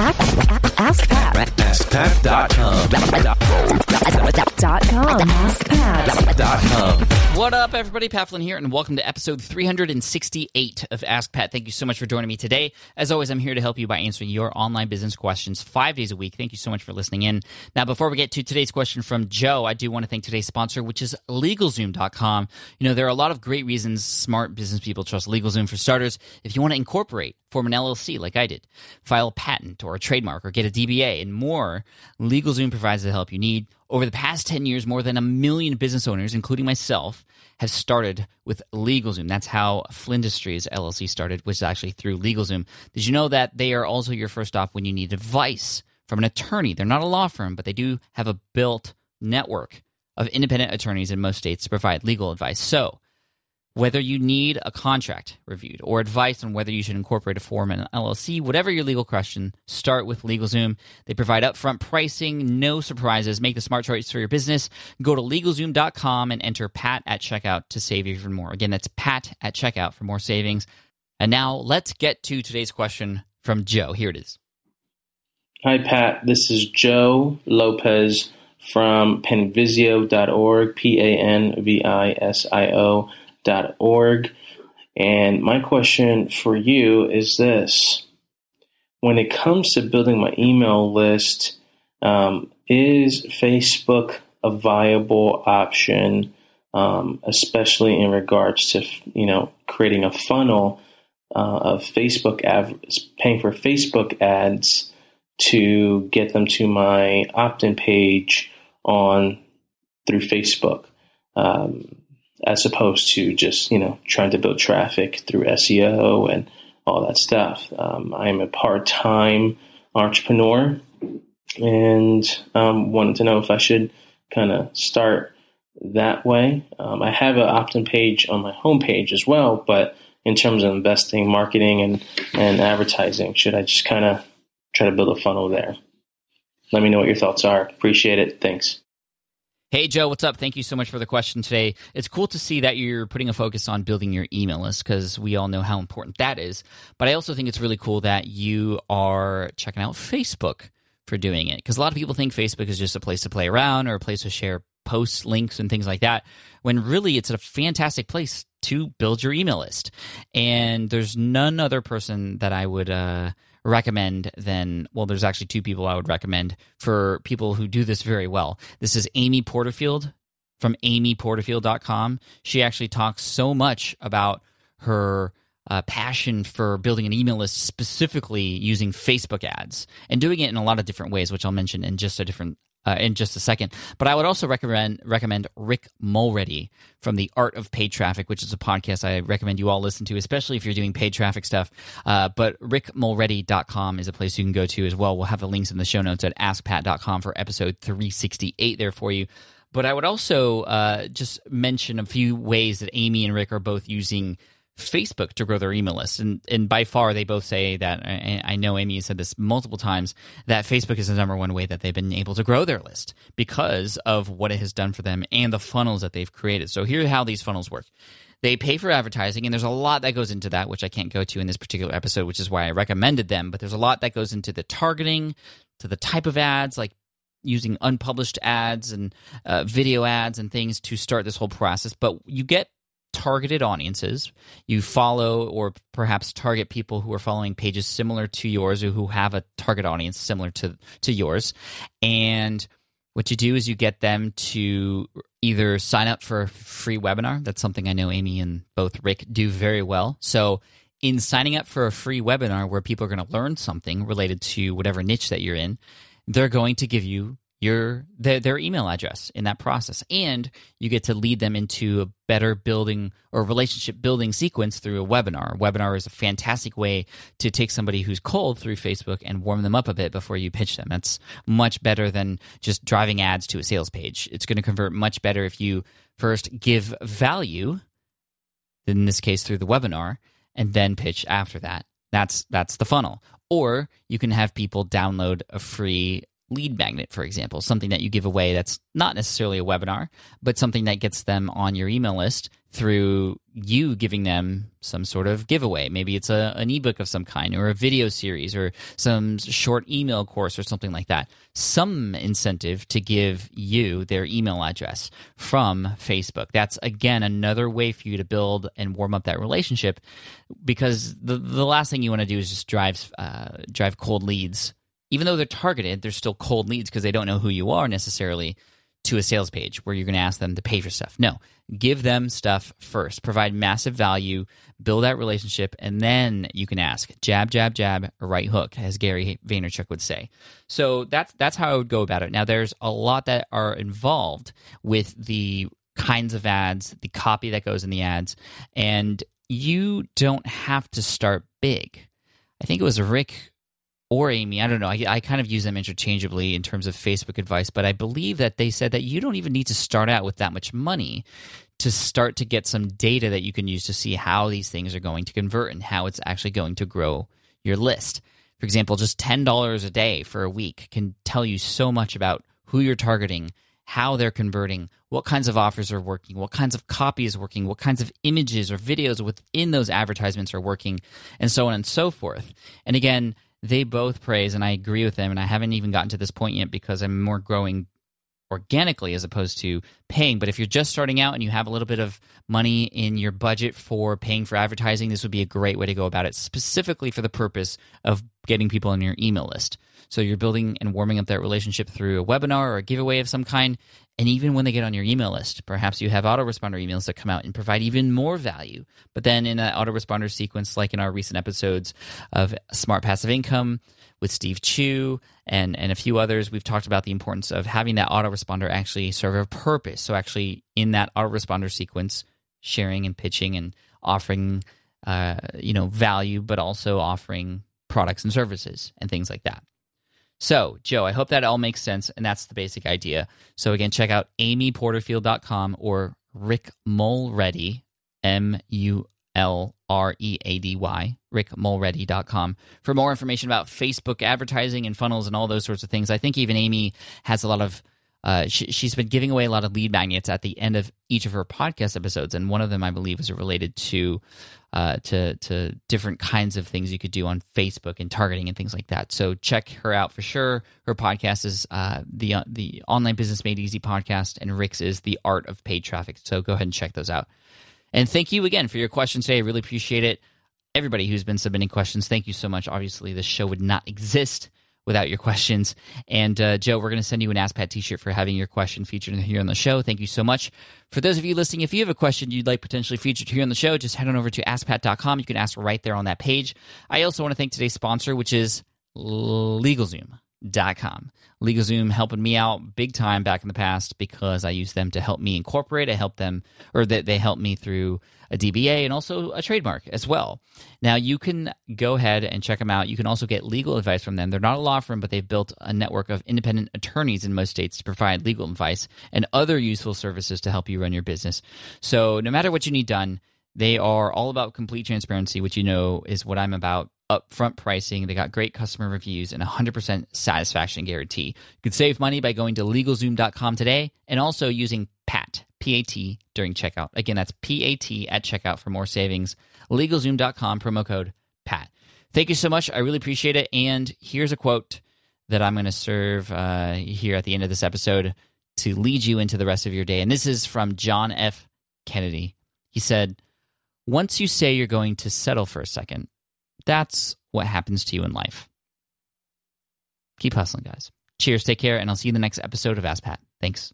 Ask ask Pat. AskPat.com. Dot com. AskPat. What up, everybody? Pat Flynn here, and welcome to episode 368 of Ask Pat. Thank you so much for joining me today. As always, I'm here to help you by answering your online business questions five days a week. Thank you so much for listening in. Now, before we get to today's question from Joe, I do want to thank today's sponsor, which is LegalZoom.com. You know, there are a lot of great reasons smart business people trust LegalZoom. For starters, if you want to incorporate, form an LLC like I did, file a patent or a trademark, or get a DBA, and more, LegalZoom provides the help you need. Over the past 10 years, more than a million business owners, including myself, have started with LegalZoom. That's how Flynndustries LLC started, which is actually through LegalZoom. Did you know that they are also your first stop when you need advice from an attorney? They're not a law firm, but they do have a built network of independent attorneys in most states to provide legal advice. So, whether you need a contract reviewed or advice on whether you should incorporate a form in an LLC, whatever your legal question, start with LegalZoom. They provide upfront pricing, no surprises. Make the smart choice for your business. Go to LegalZoom.com and enter PAT at checkout to save even more. Again, that's PAT at checkout for more savings. And now let's get to today's question from Joe. Here it is. Hi, Pat. This is Joe Lopez from panvisio.org, P A N V I S I O org. And my question for you is this When it comes to building my email list, um, is Facebook a viable option, um, especially in regards to you know creating a funnel uh, of Facebook ad, paying for Facebook ads to get them to my opt-in page on through Facebook, um, as opposed to just you know trying to build traffic through SEO and all that stuff. Um, I am a part-time entrepreneur and um, wanted to know if I should kind of start that way. Um, I have an opt-in page on my homepage as well, but in terms of investing, marketing, and and advertising, should I just kind of try to build a funnel there? Let me know what your thoughts are. Appreciate it. Thanks. Hey, Joe, what's up? Thank you so much for the question today. It's cool to see that you're putting a focus on building your email list because we all know how important that is. But I also think it's really cool that you are checking out Facebook for doing it because a lot of people think Facebook is just a place to play around or a place to share posts, links, and things like that, when really it's a fantastic place to build your email list. And there's none other person that I would. Uh, recommend than well there's actually two people i would recommend for people who do this very well. This is amy porterfield from amyporterfield.com she actually talks so much about her uh, passion for building an email list specifically using facebook ads and doing it in a lot of different ways which i'll mention in just a different uh, in just a second. But I would also recommend recommend Rick Mulready from the Art of Paid Traffic, which is a podcast I recommend you all listen to, especially if you're doing paid traffic stuff. Uh, but rickmulready.com is a place you can go to as well. We'll have the links in the show notes at askpat.com for episode 368 there for you. But I would also uh, just mention a few ways that Amy and Rick are both using Facebook to grow their email list. And and by far, they both say that. I know Amy said this multiple times that Facebook is the number one way that they've been able to grow their list because of what it has done for them and the funnels that they've created. So here's how these funnels work. They pay for advertising, and there's a lot that goes into that, which I can't go to in this particular episode, which is why I recommended them. But there's a lot that goes into the targeting, to the type of ads, like using unpublished ads and uh, video ads and things to start this whole process. But you get targeted audiences. You follow or perhaps target people who are following pages similar to yours or who have a target audience similar to, to yours. And what you do is you get them to either sign up for a free webinar. That's something I know Amy and both Rick do very well. So, in signing up for a free webinar where people are going to learn something related to whatever niche that you're in, they're going to give you your their, their email address in that process. And you get to lead them into a better building or relationship building sequence through a webinar. A webinar is a fantastic way to take somebody who's cold through facebook and warm them up a bit before you pitch them. That's much better than just driving ads to a sales page. It's going to convert much better if you first give value in this case through the webinar and then pitch after that. That's that's the funnel. Or you can have people download a free lead magnet, for example, something that you give away that's not necessarily a webinar, but something that gets them on your email list through you giving them some sort of giveaway. Maybe it's a, an ebook of some kind, or a video series, or some short email course, or something like that. Some incentive to give you their email address from Facebook. That's again another way for you to build and warm up that relationship, because the the last thing you want to do is just drive uh, drive cold leads. Even though they're targeted, they're still cold leads because they don't know who you are necessarily to a sales page where you're going to ask them to pay for stuff. No, give them stuff first. Provide massive value, build that relationship, and then you can ask. Jab, jab, jab, right hook, as Gary Vaynerchuk would say. So that's that's how I would go about it. Now, there's a lot that are involved with the kinds of ads, the copy that goes in the ads, and you don't have to start big. I think it was Rick or Amy. I don't know. I, I, kind of use them interchangeably in terms of Facebook advice, but I believe that they said that you don't even need to start out with that much money to start to get some data that you can use to see how these things are going to convert and how it's actually going to grow your list. For example, just $10 a day for a week can tell you so much about who you're targeting, how they're converting, what kinds of offers are working, what kinds of copy is working, what kinds of images or videos within those advertisements are working, and so on and so forth. And again, they both praise, and I agree with them. And I haven't even gotten to this point yet because I'm more growing organically as opposed to paying. But if you're just starting out and you have a little bit of money in your budget for paying for advertising, this would be a great way to go about it, specifically for the purpose of getting people on your email list. So you're building and warming up that relationship through a webinar or a giveaway of some kind. And even when they get on your email list, perhaps you have autoresponder emails that come out and provide even more value. But then in an autoresponder sequence, like in our recent episodes of Smart Passive Income with Steve Chou and, and a few others, we've talked about the importance of having that autoresponder actually serve a purpose. So actually in that autoresponder sequence, sharing and pitching and offering uh, you know value, but also offering products and services and things like that. So, Joe, I hope that all makes sense, and that's the basic idea. So, again, check out amyporterfield.com or Rick Mulready, M U L R E A D Y, rickmulready.com for more information about Facebook advertising and funnels and all those sorts of things. I think even Amy has a lot of uh, she, has been giving away a lot of lead magnets at the end of each of her podcast episodes, and one of them, I believe, is related to uh, to to different kinds of things you could do on Facebook and targeting and things like that. So check her out for sure. Her podcast is uh, the uh, the Online Business Made Easy podcast, and Rick's is the Art of Paid Traffic. So go ahead and check those out. And thank you again for your questions today. I really appreciate it. Everybody who's been submitting questions, thank you so much. Obviously, this show would not exist without your questions. And uh, Joe, we're going to send you an Ask Pat t-shirt for having your question featured here on the show. Thank you so much. For those of you listening, if you have a question you'd like potentially featured here on the show, just head on over to askpat.com. You can ask right there on that page. I also want to thank today's sponsor, which is LegalZoom com. LegalZoom helping me out big time back in the past because I used them to help me incorporate. I helped them, or that they helped me through a DBA and also a trademark as well. Now you can go ahead and check them out. You can also get legal advice from them. They're not a law firm, but they've built a network of independent attorneys in most states to provide legal advice and other useful services to help you run your business. So no matter what you need done, they are all about complete transparency, which you know is what I'm about upfront pricing. They got great customer reviews and 100% satisfaction guarantee. You can save money by going to LegalZoom.com today and also using PAT, P-A-T, during checkout. Again, that's P-A-T at checkout for more savings. LegalZoom.com, promo code PAT. Thank you so much. I really appreciate it. And here's a quote that I'm going to serve uh, here at the end of this episode to lead you into the rest of your day. And this is from John F. Kennedy. He said, Once you say you're going to settle for a second, that's what happens to you in life. Keep hustling, guys. Cheers, take care, and I'll see you in the next episode of Ask Pat. Thanks.